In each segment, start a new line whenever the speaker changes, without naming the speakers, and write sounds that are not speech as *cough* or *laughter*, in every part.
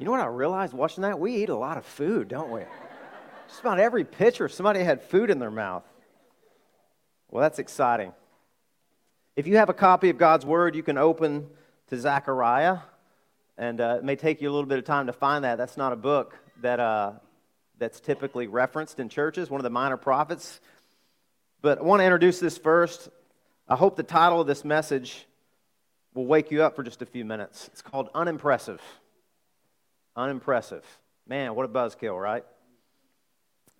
You know what I realized watching that? We eat a lot of food, don't we? Just about every picture, somebody had food in their mouth. Well, that's exciting. If you have a copy of God's Word, you can open to Zechariah, and uh, it may take you a little bit of time to find that. That's not a book that, uh, that's typically referenced in churches, one of the minor prophets. But I want to introduce this first. I hope the title of this message will wake you up for just a few minutes. It's called Unimpressive. Unimpressive. Man, what a buzzkill, right?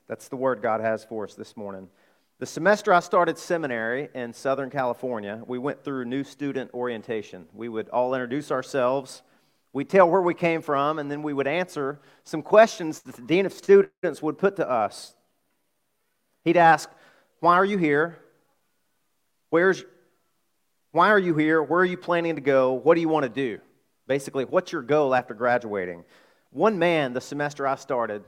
That's the word God has for us this morning. The semester I started seminary in Southern California, we went through new student orientation. We would all introduce ourselves, we'd tell where we came from, and then we would answer some questions that the dean of students would put to us. He'd ask, Why are you here? Where's, why are you here? Where are you planning to go? What do you want to do? Basically, what's your goal after graduating? One man, the semester I started,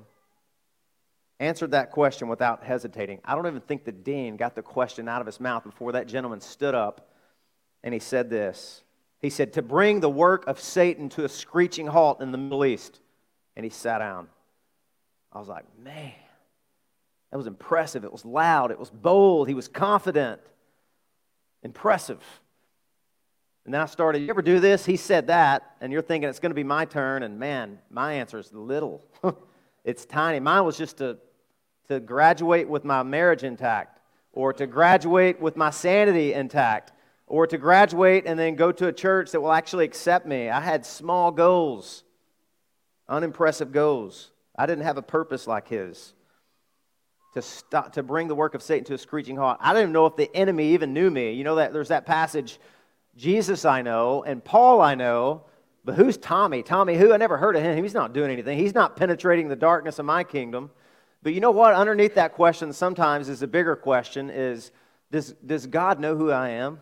answered that question without hesitating. I don't even think the dean got the question out of his mouth before that gentleman stood up and he said this. He said, To bring the work of Satan to a screeching halt in the Middle East. And he sat down. I was like, Man, that was impressive. It was loud. It was bold. He was confident. Impressive. And then I started, You ever do this? He said that, and you're thinking it's going to be my turn, and man, my answer is little. *laughs* it's tiny. Mine was just to to graduate with my marriage intact, or to graduate with my sanity intact, or to graduate and then go to a church that will actually accept me. I had small goals, unimpressive goals. I didn't have a purpose like his. To, stop, to bring the work of Satan to a screeching halt. I didn't know if the enemy even knew me. You know that there's that passage, Jesus I know, and Paul I know, but who's Tommy? Tommy who? I never heard of him. He's not doing anything. He's not penetrating the darkness of my kingdom. But you know what? Underneath that question sometimes is a bigger question is does, does God know who I am?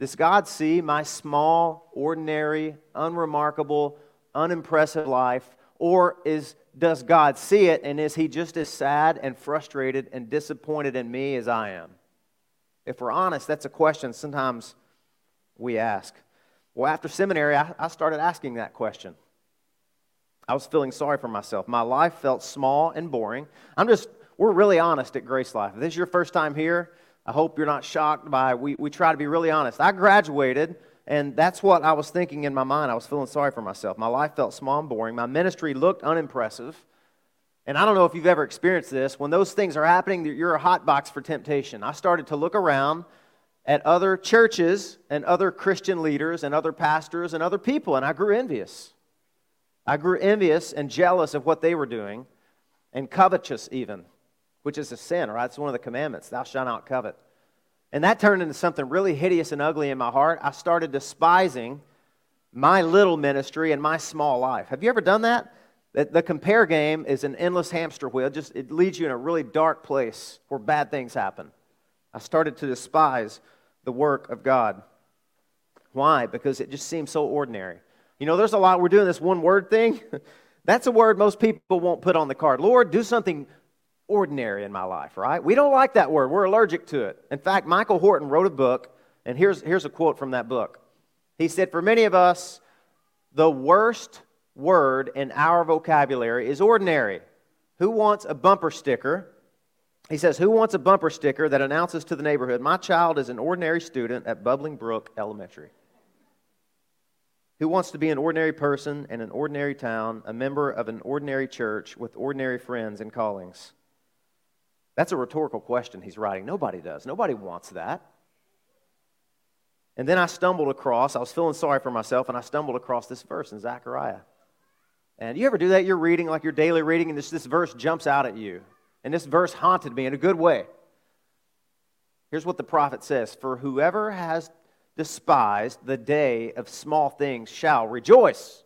Does God see my small, ordinary, unremarkable, unimpressive life? Or is, does God see it and is he just as sad and frustrated and disappointed in me as I am? If we're honest, that's a question sometimes we ask. Well, after seminary, I, I started asking that question. I was feeling sorry for myself. My life felt small and boring. I'm just, we're really honest at Grace Life. If this is your first time here, I hope you're not shocked by, we, we try to be really honest. I graduated, and that's what I was thinking in my mind. I was feeling sorry for myself. My life felt small and boring. My ministry looked unimpressive. And I don't know if you've ever experienced this. When those things are happening, you're a hot box for temptation. I started to look around at other churches and other Christian leaders and other pastors and other people, and I grew envious. I grew envious and jealous of what they were doing, and covetous even, which is a sin, right? It's one of the commandments thou shalt not covet. And that turned into something really hideous and ugly in my heart. I started despising my little ministry and my small life. Have you ever done that? The compare game is an endless hamster wheel. Just it leads you in a really dark place where bad things happen. I started to despise the work of God. Why? Because it just seems so ordinary. You know, there's a lot, we're doing this one word thing. *laughs* That's a word most people won't put on the card. Lord, do something ordinary in my life, right? We don't like that word. We're allergic to it. In fact, Michael Horton wrote a book, and here's, here's a quote from that book. He said, For many of us, the worst word in our vocabulary is ordinary. Who wants a bumper sticker? He says, Who wants a bumper sticker that announces to the neighborhood, My child is an ordinary student at Bubbling Brook Elementary? Who wants to be an ordinary person in an ordinary town, a member of an ordinary church with ordinary friends and callings? That's a rhetorical question he's writing. Nobody does. Nobody wants that. And then I stumbled across, I was feeling sorry for myself, and I stumbled across this verse in Zechariah. And you ever do that? You're reading like your daily reading, and this, this verse jumps out at you. And this verse haunted me in a good way. Here's what the prophet says For whoever has despised the day of small things shall rejoice.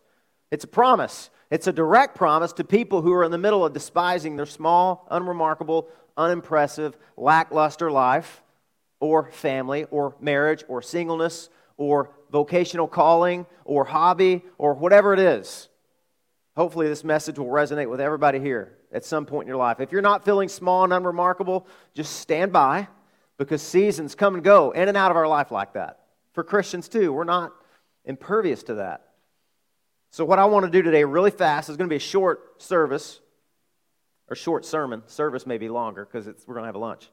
It's a promise. It's a direct promise to people who are in the middle of despising their small, unremarkable, unimpressive, lackluster life, or family, or marriage, or singleness, or vocational calling, or hobby, or whatever it is. Hopefully, this message will resonate with everybody here at some point in your life. If you're not feeling small and unremarkable, just stand by because seasons come and go in and out of our life like that for Christians too. We're not impervious to that. So, what I want to do today, really fast, is going to be a short service or short sermon. Service may be longer because we're going to have a lunch.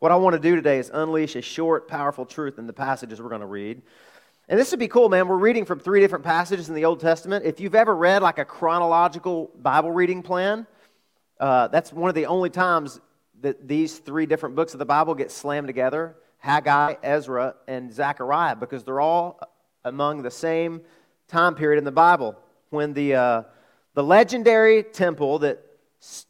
What I want to do today is unleash a short, powerful truth in the passages we're going to read. And this would be cool, man. We're reading from three different passages in the Old Testament. If you've ever read like a chronological Bible reading plan, uh, that's one of the only times that these three different books of the Bible get slammed together Haggai, Ezra, and Zechariah, because they're all among the same time period in the Bible when the, uh, the legendary temple that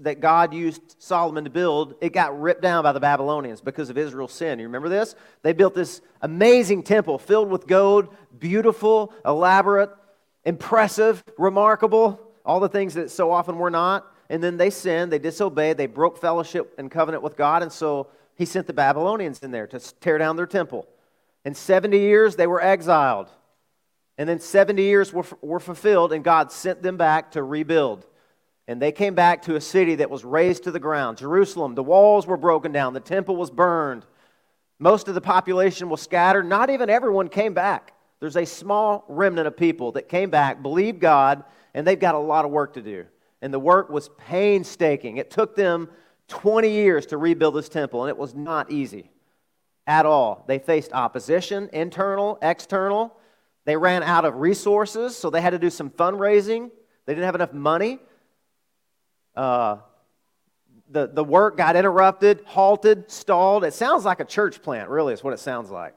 that God used Solomon to build, it got ripped down by the Babylonians because of Israel's sin. You remember this? They built this amazing temple filled with gold, beautiful, elaborate, impressive, remarkable, all the things that so often were not. And then they sinned, they disobeyed, they broke fellowship and covenant with God, and so he sent the Babylonians in there to tear down their temple. In 70 years, they were exiled. And then 70 years were, were fulfilled, and God sent them back to rebuild. And they came back to a city that was razed to the ground. Jerusalem, the walls were broken down, the temple was burned. Most of the population was scattered. Not even everyone came back. There's a small remnant of people that came back, believed God, and they've got a lot of work to do. And the work was painstaking. It took them 20 years to rebuild this temple, and it was not easy at all. They faced opposition, internal, external. They ran out of resources, so they had to do some fundraising. They didn't have enough money. Uh, the, the work got interrupted, halted, stalled. It sounds like a church plant, really, is what it sounds like.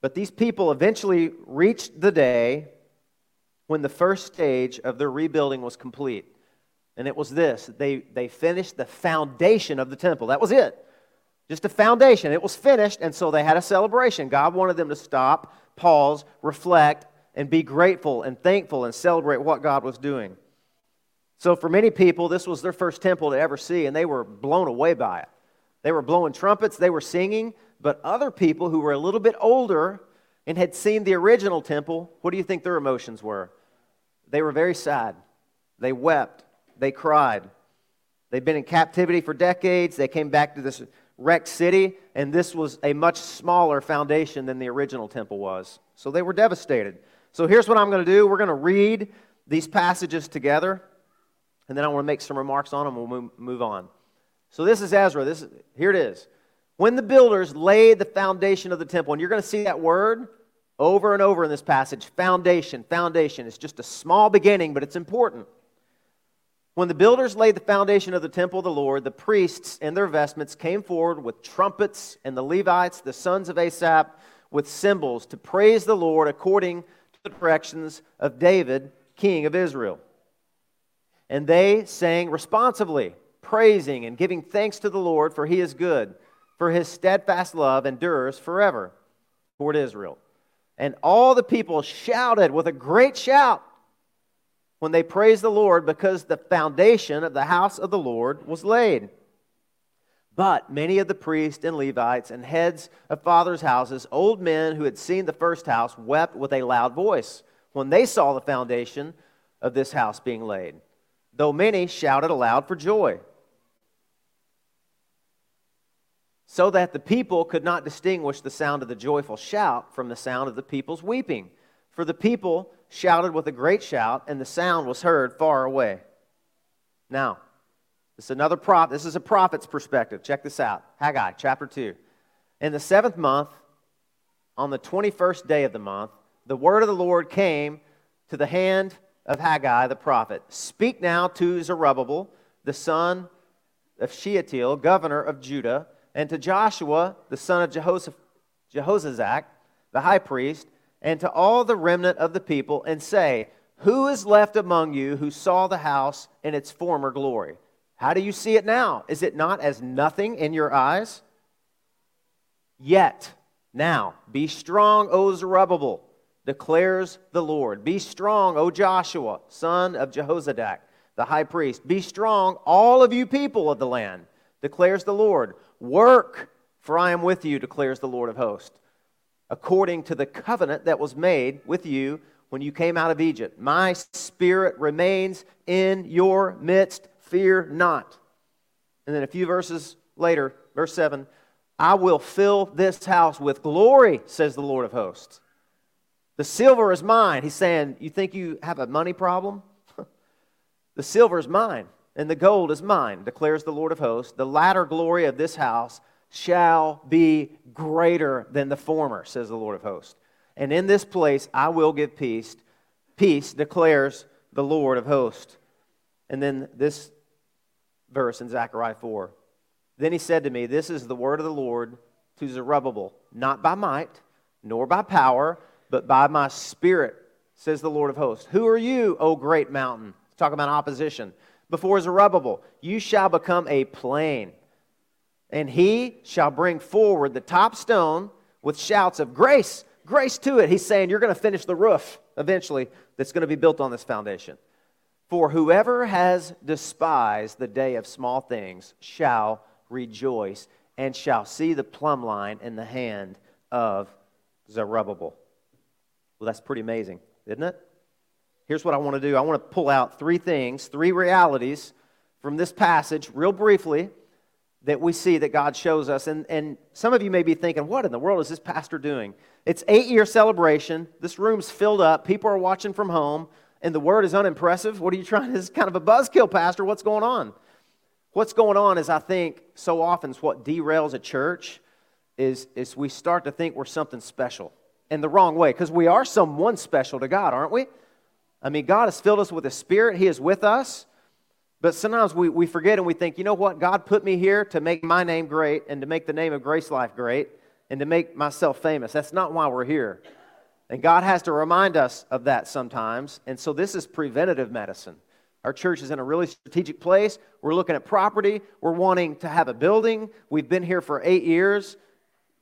But these people eventually reached the day when the first stage of their rebuilding was complete. And it was this they, they finished the foundation of the temple. That was it. Just a foundation. It was finished, and so they had a celebration. God wanted them to stop, pause, reflect, and be grateful and thankful and celebrate what God was doing. So, for many people, this was their first temple to ever see, and they were blown away by it. They were blowing trumpets, they were singing, but other people who were a little bit older and had seen the original temple, what do you think their emotions were? They were very sad. They wept. They cried. They'd been in captivity for decades. They came back to this wrecked city, and this was a much smaller foundation than the original temple was. So they were devastated. So here's what I'm going to do we're going to read these passages together and then I want to make some remarks on them. We'll move on. So this is Ezra. This is, here it is. When the builders laid the foundation of the temple, and you're going to see that word over and over in this passage foundation, foundation. It's just a small beginning, but it's important. When the builders laid the foundation of the temple of the Lord, the priests in their vestments came forward with trumpets, and the Levites, the sons of Asaph, with cymbals to praise the Lord according to the directions of David, king of Israel. And they sang responsively, praising and giving thanks to the Lord, for he is good, for his steadfast love endures forever toward Israel. And all the people shouted with a great shout when they praised the Lord because the foundation of the house of the Lord was laid. But many of the priests and Levites and heads of fathers' houses, old men who had seen the first house, wept with a loud voice when they saw the foundation of this house being laid though many shouted aloud for joy. So that the people could not distinguish the sound of the joyful shout from the sound of the people's weeping. For the people shouted with a great shout, and the sound was heard far away. Now, this is another prop. This is a prophet's perspective. Check this out. Haggai chapter 2. In the seventh month, on the 21st day of the month, the word of the Lord came to the hand of Haggai the prophet Speak now to Zerubbabel, the son of Shealtiel, governor of Judah, and to Joshua, the son of Jehozadak, the high priest, and to all the remnant of the people, and say, Who is left among you who saw the house in its former glory? How do you see it now? Is it not as nothing in your eyes? Yet, now, be strong, O Zerubbabel declares the Lord. Be strong, O Joshua, son of Jehozadak, the high priest. Be strong, all of you people of the land, declares the Lord. Work, for I am with you, declares the Lord of hosts, according to the covenant that was made with you when you came out of Egypt. My spirit remains in your midst. Fear not. And then a few verses later, verse 7 I will fill this house with glory, says the Lord of hosts. The silver is mine. He's saying, You think you have a money problem? *laughs* the silver is mine, and the gold is mine, declares the Lord of hosts. The latter glory of this house shall be greater than the former, says the Lord of hosts. And in this place I will give peace. Peace declares the Lord of hosts. And then this verse in Zechariah 4. Then he said to me, This is the word of the Lord to Zerubbabel, not by might, nor by power, but by my spirit, says the Lord of hosts. Who are you, O great mountain? Talk about opposition. Before Zerubbabel, you shall become a plain, and he shall bring forward the top stone with shouts of grace, grace to it. He's saying, You're going to finish the roof eventually that's going to be built on this foundation. For whoever has despised the day of small things shall rejoice and shall see the plumb line in the hand of Zerubbabel. Well, that's pretty amazing, isn't it? Here's what I want to do I want to pull out three things, three realities from this passage, real briefly, that we see that God shows us. And, and some of you may be thinking, what in the world is this pastor doing? It's eight year celebration. This room's filled up. People are watching from home, and the word is unimpressive. What are you trying? *laughs* This is kind of a buzzkill, Pastor. What's going on? What's going on is I think so often is what derails a church is, is we start to think we're something special in the wrong way because we are someone special to God, aren't we? I mean, God has filled us with His Spirit, He is with us. But sometimes we, we forget and we think, you know what? God put me here to make my name great and to make the name of Grace Life great and to make myself famous. That's not why we're here. And God has to remind us of that sometimes. And so this is preventative medicine. Our church is in a really strategic place. We're looking at property. We're wanting to have a building. We've been here for eight years.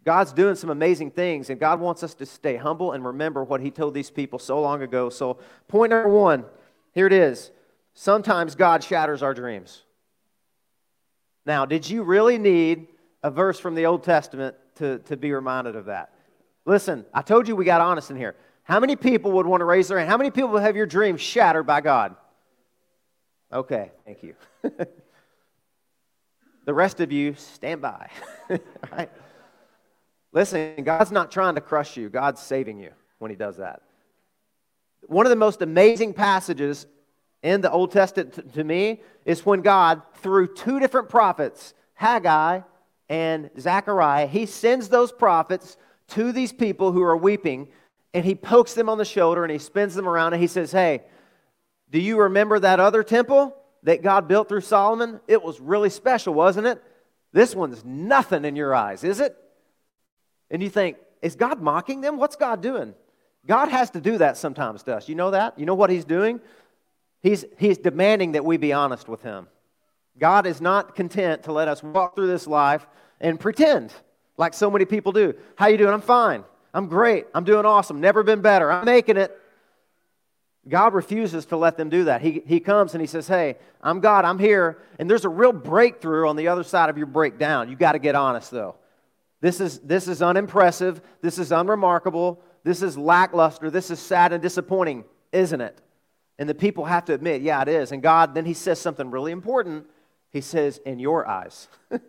God's doing some amazing things, and God wants us to stay humble and remember what He told these people so long ago. So, point number one here it is. Sometimes God shatters our dreams. Now, did you really need a verse from the Old Testament to, to be reminded of that? Listen, I told you we got honest in here. How many people would want to raise their hand? How many people have your dreams shattered by God? Okay, thank you. *laughs* the rest of you, stand by. *laughs* right? Listen, God's not trying to crush you, God's saving you when He does that. One of the most amazing passages in the Old Testament to me is when God, through two different prophets, Haggai and Zechariah, He sends those prophets to these people who are weeping and He pokes them on the shoulder and He spins them around and He says, Hey, do you remember that other temple that God built through Solomon? It was really special, wasn't it? This one's nothing in your eyes, is it? And you think, is God mocking them? What's God doing? God has to do that sometimes to us. You know that? You know what He's doing? He's, he's demanding that we be honest with Him. God is not content to let us walk through this life and pretend like so many people do. How you doing? I'm fine. I'm great. I'm doing awesome. Never been better. I'm making it. God refuses to let them do that. He, he comes and he says, Hey, I'm God, I'm here. And there's a real breakthrough on the other side of your breakdown. you got to get honest, though. This is, this is unimpressive. This is unremarkable. This is lackluster. This is sad and disappointing, isn't it? And the people have to admit, yeah, it is. And God, then He says something really important. He says, in your eyes. *laughs*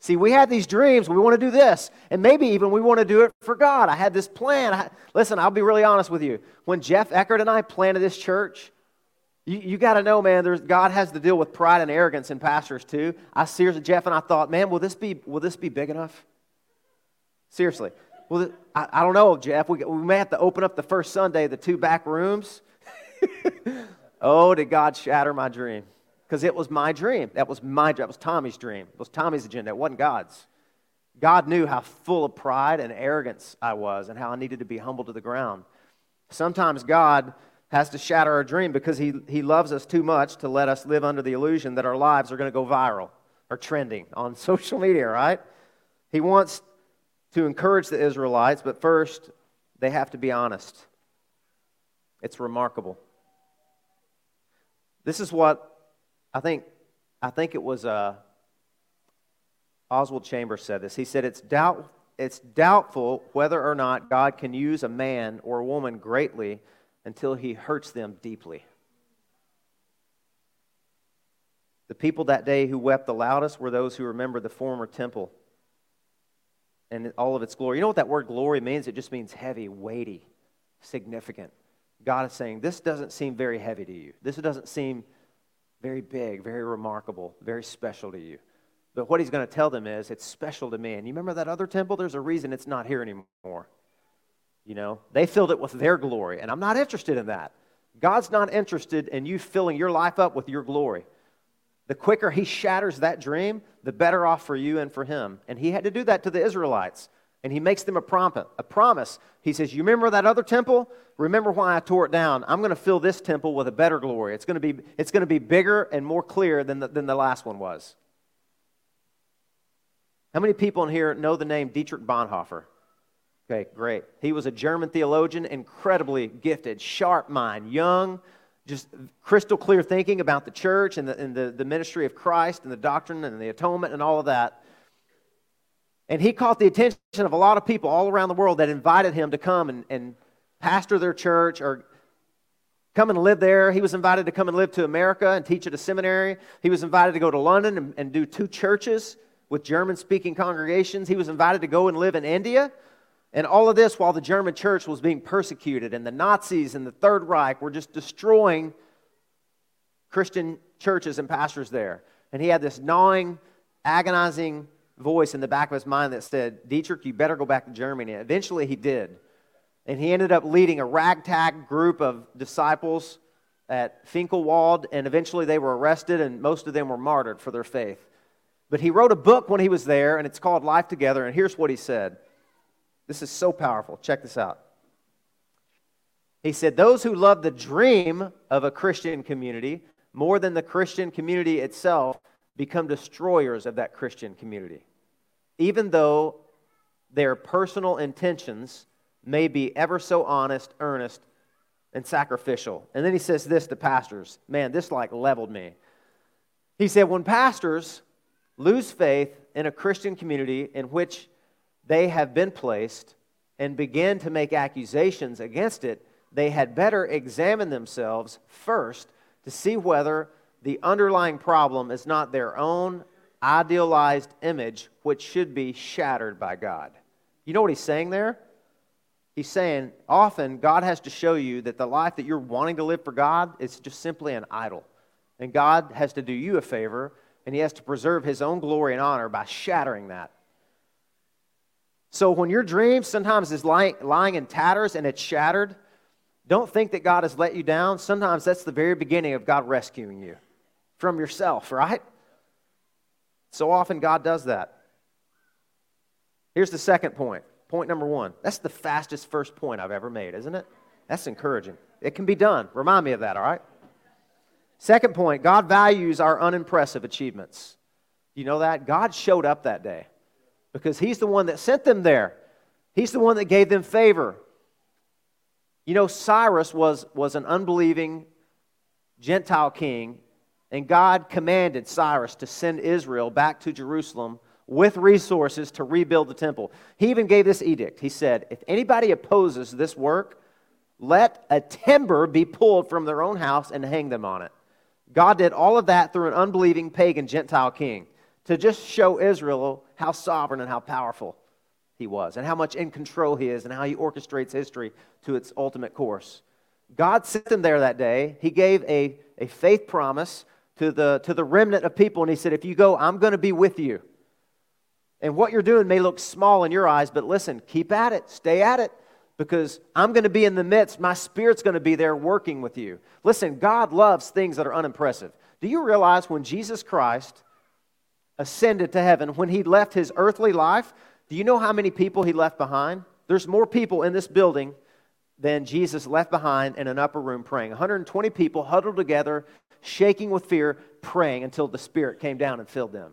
See, we had these dreams. We want to do this. And maybe even we want to do it for God. I had this plan. I, listen, I'll be really honest with you. When Jeff Eckert and I planted this church, you, you got to know, man, God has to deal with pride and arrogance in pastors too. I seriously, Jeff and I thought, man, will this be, will this be big enough? Seriously. Well, I, I don't know, Jeff. We, we may have to open up the first Sunday, the two back rooms. *laughs* oh, did God shatter my dream? Because it was my dream. That was my dream. That was Tommy's dream. It was Tommy's agenda. It wasn't God's. God knew how full of pride and arrogance I was and how I needed to be humbled to the ground. Sometimes God has to shatter our dream because he, he loves us too much to let us live under the illusion that our lives are going to go viral or trending on *laughs* social media, right? He wants to encourage the Israelites, but first, they have to be honest. It's remarkable. This is what I think, I think it was uh, Oswald Chambers said this. He said, it's, doubt, it's doubtful whether or not God can use a man or a woman greatly until he hurts them deeply. The people that day who wept the loudest were those who remembered the former temple and all of its glory. You know what that word glory means? It just means heavy, weighty. significant. God is saying, This doesn't seem very heavy to you. This doesn't seem very big, very remarkable, very special to you. But what he's going to tell them is, It's special to me. And you remember that other temple? There's a reason it's not here anymore. You know, they filled it with their glory, and I'm not interested in that. God's not interested in you filling your life up with your glory. The quicker he shatters that dream, the better off for you and for him. And he had to do that to the Israelites. And he makes them a, prom- a promise. He says, You remember that other temple? Remember why I tore it down. I'm going to fill this temple with a better glory. It's going to be, it's going to be bigger and more clear than the, than the last one was. How many people in here know the name Dietrich Bonhoeffer? Okay, great. He was a German theologian, incredibly gifted, sharp mind, young, just crystal clear thinking about the church and the, and the, the ministry of Christ and the doctrine and the atonement and all of that. And he caught the attention of a lot of people all around the world that invited him to come and, and pastor their church or come and live there. He was invited to come and live to America and teach at a seminary. He was invited to go to London and, and do two churches with German speaking congregations. He was invited to go and live in India. And all of this while the German church was being persecuted, and the Nazis and the Third Reich were just destroying Christian churches and pastors there. And he had this gnawing, agonizing voice in the back of his mind that said, Dietrich, you better go back to Germany. And eventually he did. And he ended up leading a ragtag group of disciples at Finkenwalde, and eventually they were arrested, and most of them were martyred for their faith. But he wrote a book when he was there, and it's called Life Together, and here's what he said. This is so powerful. Check this out. He said, Those who love the dream of a Christian community more than the Christian community itself become destroyers of that Christian community even though their personal intentions may be ever so honest, earnest, and sacrificial. And then he says this to pastors. Man, this like leveled me. He said, when pastors lose faith in a Christian community in which they have been placed and begin to make accusations against it, they had better examine themselves first to see whether the underlying problem is not their own idealized image which should be shattered by God. You know what he's saying there? He's saying often God has to show you that the life that you're wanting to live for God is just simply an idol. And God has to do you a favor, and he has to preserve his own glory and honor by shattering that. So when your dream sometimes is lying, lying in tatters and it's shattered, don't think that God has let you down. Sometimes that's the very beginning of God rescuing you from yourself, right? So often God does that. Here's the second point. Point number one. That's the fastest first point I've ever made, isn't it? That's encouraging. It can be done. Remind me of that, all right? Second point God values our unimpressive achievements. You know that? God showed up that day because He's the one that sent them there, He's the one that gave them favor. You know, Cyrus was, was an unbelieving Gentile king and God commanded Cyrus to send Israel back to Jerusalem with resources to rebuild the temple. He even gave this edict. He said, If anybody opposes this work, let a timber be pulled from their own house and hang them on it. God did all of that through an unbelieving pagan Gentile king to just show Israel how sovereign and how powerful he was, and how much in control he is, and how he orchestrates history to its ultimate course. God sent them there that day. He gave a, a faith promise to the, to the remnant of people, and he said, If you go, I'm going to be with you. And what you're doing may look small in your eyes, but listen, keep at it, stay at it, because I'm going to be in the midst. My spirit's going to be there working with you. Listen, God loves things that are unimpressive. Do you realize when Jesus Christ ascended to heaven, when he left his earthly life, do you know how many people he left behind? There's more people in this building than Jesus left behind in an upper room praying. 120 people huddled together shaking with fear, praying until the Spirit came down and filled them.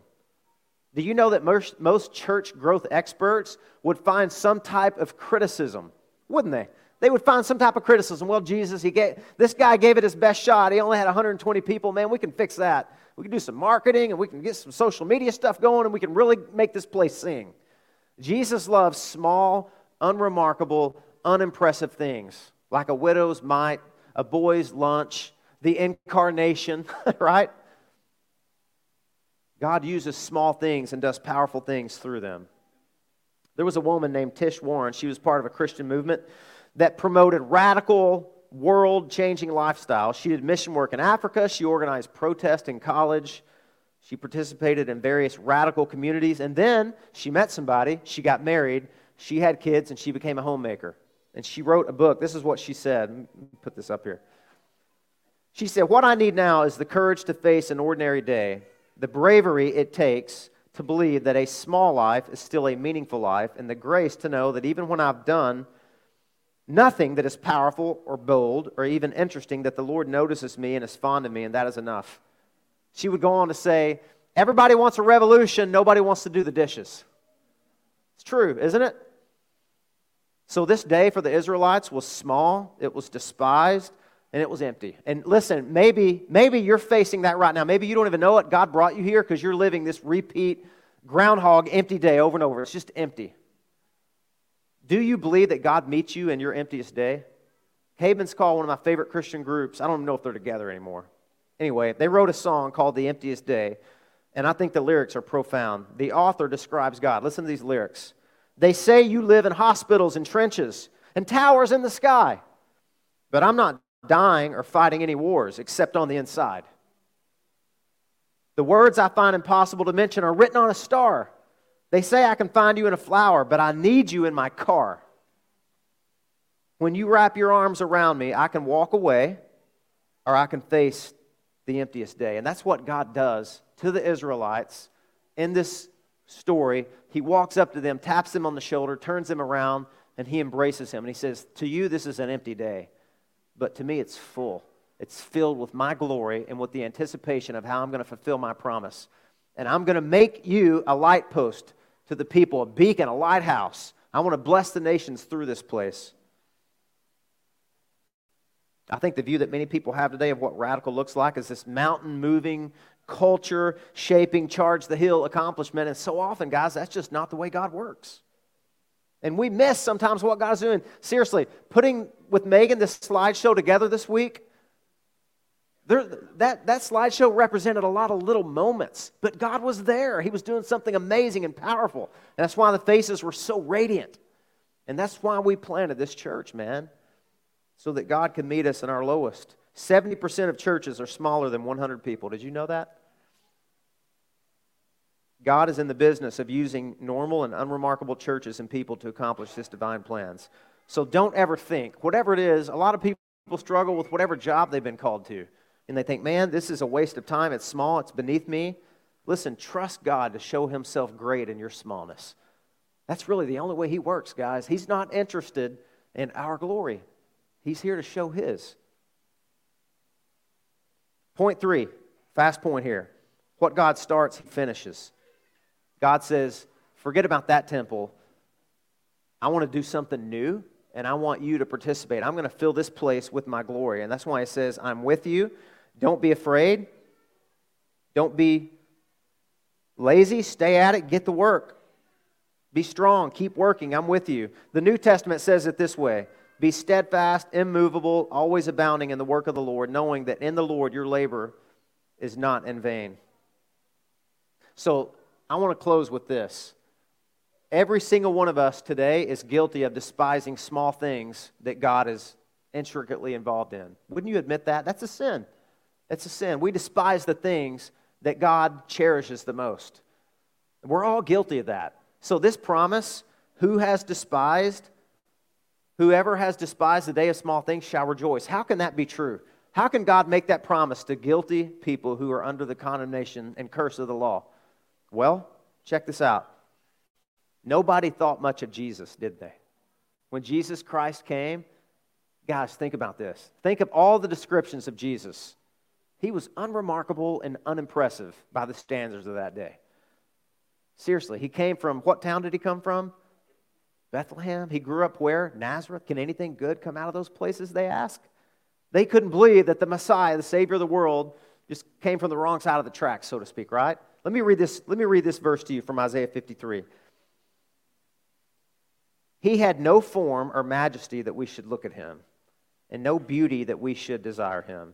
Do you know that most, most church growth experts would find some type of criticism, wouldn't they? They would find some type of criticism. Well, Jesus, he gave, this guy gave it his best shot. He only had 120 people. Man, we can fix that. We can do some marketing and we can get some social media stuff going and we can really make this place sing. Jesus loves small, unremarkable, unimpressive things like a widow's mite, a boy's lunch, the incarnation, *laughs* right? God uses small things and does powerful things through them. There was a woman named Tish Warren. She was part of a Christian movement that promoted radical, world changing lifestyle. She did mission work in Africa. She organized protests in college. She participated in various radical communities. And then she met somebody. She got married. She had kids, and she became a homemaker. And she wrote a book. This is what she said. put this up here. She said, What I need now is the courage to face an ordinary day, the bravery it takes to believe that a small life is still a meaningful life, and the grace to know that even when I've done nothing that is powerful or bold or even interesting, that the Lord notices me and is fond of me, and that is enough. She would go on to say, Everybody wants a revolution, nobody wants to do the dishes. It's true, isn't it? So, this day for the Israelites was small, it was despised, and it was empty. And listen, maybe, maybe you're facing that right now. Maybe you don't even know it. God brought you here because you're living this repeat, groundhog, empty day over and over. It's just empty. Do you believe that God meets you in your emptiest day? Caedmon's Call, one of my favorite Christian groups, I don't know if they're together anymore. Anyway, they wrote a song called The Emptiest Day, and I think the lyrics are profound. The author describes God. Listen to these lyrics. They say you live in hospitals and trenches and towers in the sky, but I'm not dying or fighting any wars except on the inside. The words I find impossible to mention are written on a star. They say I can find you in a flower, but I need you in my car. When you wrap your arms around me, I can walk away or I can face the emptiest day. And that's what God does to the Israelites in this story. He walks up to them, taps them on the shoulder, turns them around, and he embraces him. And he says, To you, this is an empty day but to me it's full. It's filled with my glory and with the anticipation of how I'm going to fulfill my promise. And I'm going to make you a light post to the people, a beacon, a lighthouse. I want to bless the nations through this place. I think the view that many people have today of what radical looks like is this mountain moving, culture shaping, charge the hill accomplishment. And so often, guys, that's just not the way God works. And we miss sometimes what God's doing. Seriously, putting with Megan this slideshow together this week, there, that, that slideshow represented a lot of little moments, but God was there. He was doing something amazing and powerful. And that's why the faces were so radiant. And that's why we planted this church, man, so that God can meet us in our lowest. 70% of churches are smaller than 100 people. Did you know that? God is in the business of using normal and unremarkable churches and people to accomplish his divine plans. So don't ever think, whatever it is, a lot of people struggle with whatever job they've been called to. And they think, man, this is a waste of time. It's small, it's beneath me. Listen, trust God to show himself great in your smallness. That's really the only way he works, guys. He's not interested in our glory, he's here to show his. Point three, fast point here. What God starts, he finishes. God says, forget about that temple. I want to do something new, and I want you to participate. I'm going to fill this place with my glory. And that's why He says, I'm with you. Don't be afraid. Don't be lazy. Stay at it. Get the work. Be strong. Keep working. I'm with you. The New Testament says it this way Be steadfast, immovable, always abounding in the work of the Lord, knowing that in the Lord your labor is not in vain. So I want to close with this. Every single one of us today is guilty of despising small things that God is intricately involved in. Wouldn't you admit that? That's a sin. It's a sin. We despise the things that God cherishes the most. We're all guilty of that. So, this promise who has despised, whoever has despised the day of small things shall rejoice. How can that be true? How can God make that promise to guilty people who are under the condemnation and curse of the law? Well, check this out. Nobody thought much of Jesus, did they? When Jesus Christ came, guys, think about this. Think of all the descriptions of Jesus. He was unremarkable and unimpressive by the standards of that day. Seriously, he came from what town did he come from? Bethlehem. He grew up where? Nazareth. Can anything good come out of those places, they ask? They couldn't believe that the Messiah, the Savior of the world, just came from the wrong side of the tracks, so to speak, right? Let me read this, let me read this verse to you from Isaiah 53. He had no form or majesty that we should look at him, and no beauty that we should desire him.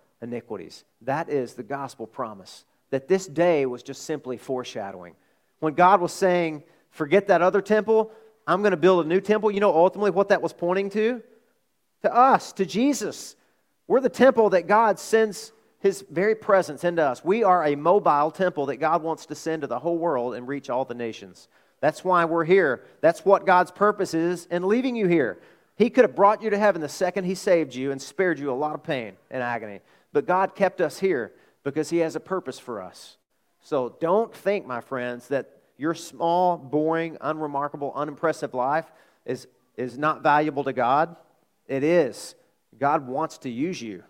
iniquities. That is the gospel promise. That this day was just simply foreshadowing. When God was saying, Forget that other temple, I'm going to build a new temple, you know ultimately what that was pointing to? To us, to Jesus. We're the temple that God sends his very presence into us. We are a mobile temple that God wants to send to the whole world and reach all the nations. That's why we're here. That's what God's purpose is in leaving you here. He could have brought you to heaven the second He saved you and spared you a lot of pain and agony. But God kept us here because He has a purpose for us. So don't think, my friends, that your small, boring, unremarkable, unimpressive life is, is not valuable to God. It is. God wants to use you.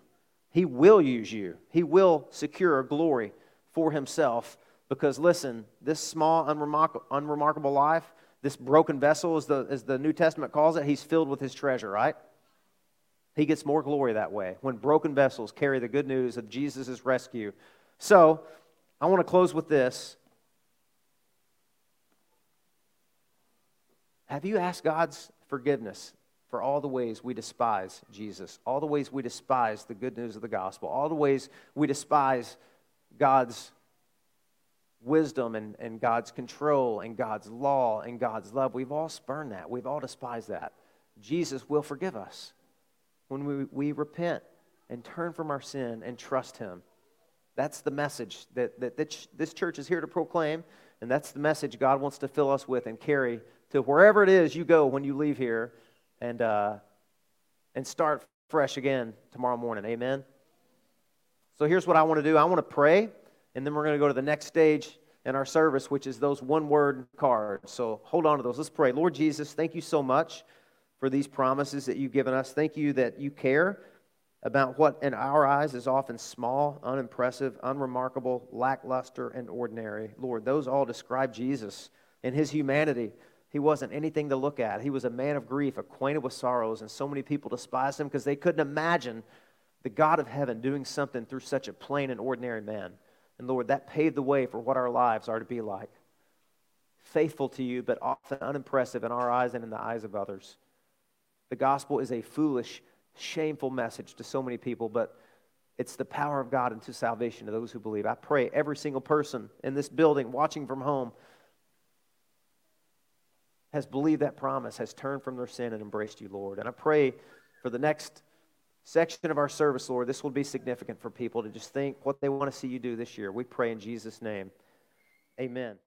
He will use you. He will secure glory for Himself because, listen, this small, unremarkable, unremarkable life, this broken vessel, as the, as the New Testament calls it, He's filled with His treasure, right? He gets more glory that way when broken vessels carry the good news of Jesus' rescue. So, I want to close with this. Have you asked God's forgiveness for all the ways we despise Jesus, all the ways we despise the good news of the gospel, all the ways we despise God's wisdom and, and God's control and God's law and God's love. We've all spurned that. We've all despised that. Jesus will forgive us when we, we repent and turn from our sin and trust Him. That's the message that, that, that this church is here to proclaim, and that's the message God wants to fill us with and carry to wherever it is you go when you leave here and, uh, and start fresh again tomorrow morning. Amen? So here's what I want to do I want to pray, and then we're going to go to the next stage in our service, which is those one word cards. So hold on to those. Let's pray. Lord Jesus, thank you so much for these promises that you've given us. Thank you that you care about what in our eyes is often small, unimpressive, unremarkable, lackluster, and ordinary. Lord, those all describe Jesus and his humanity. He wasn't anything to look at. He was a man of grief, acquainted with sorrows, and so many people despised him because they couldn't imagine the God of heaven doing something through such a plain and ordinary man. And Lord, that paved the way for what our lives are to be like. Faithful to you, but often unimpressive in our eyes and in the eyes of others. The gospel is a foolish, shameful message to so many people, but it's the power of God into salvation to those who believe. I pray every single person in this building watching from home has believed that promise, has turned from their sin and embraced you, Lord. And I pray for the next section of our service, Lord, this will be significant for people to just think what they want to see you do this year. We pray in Jesus' name. Amen.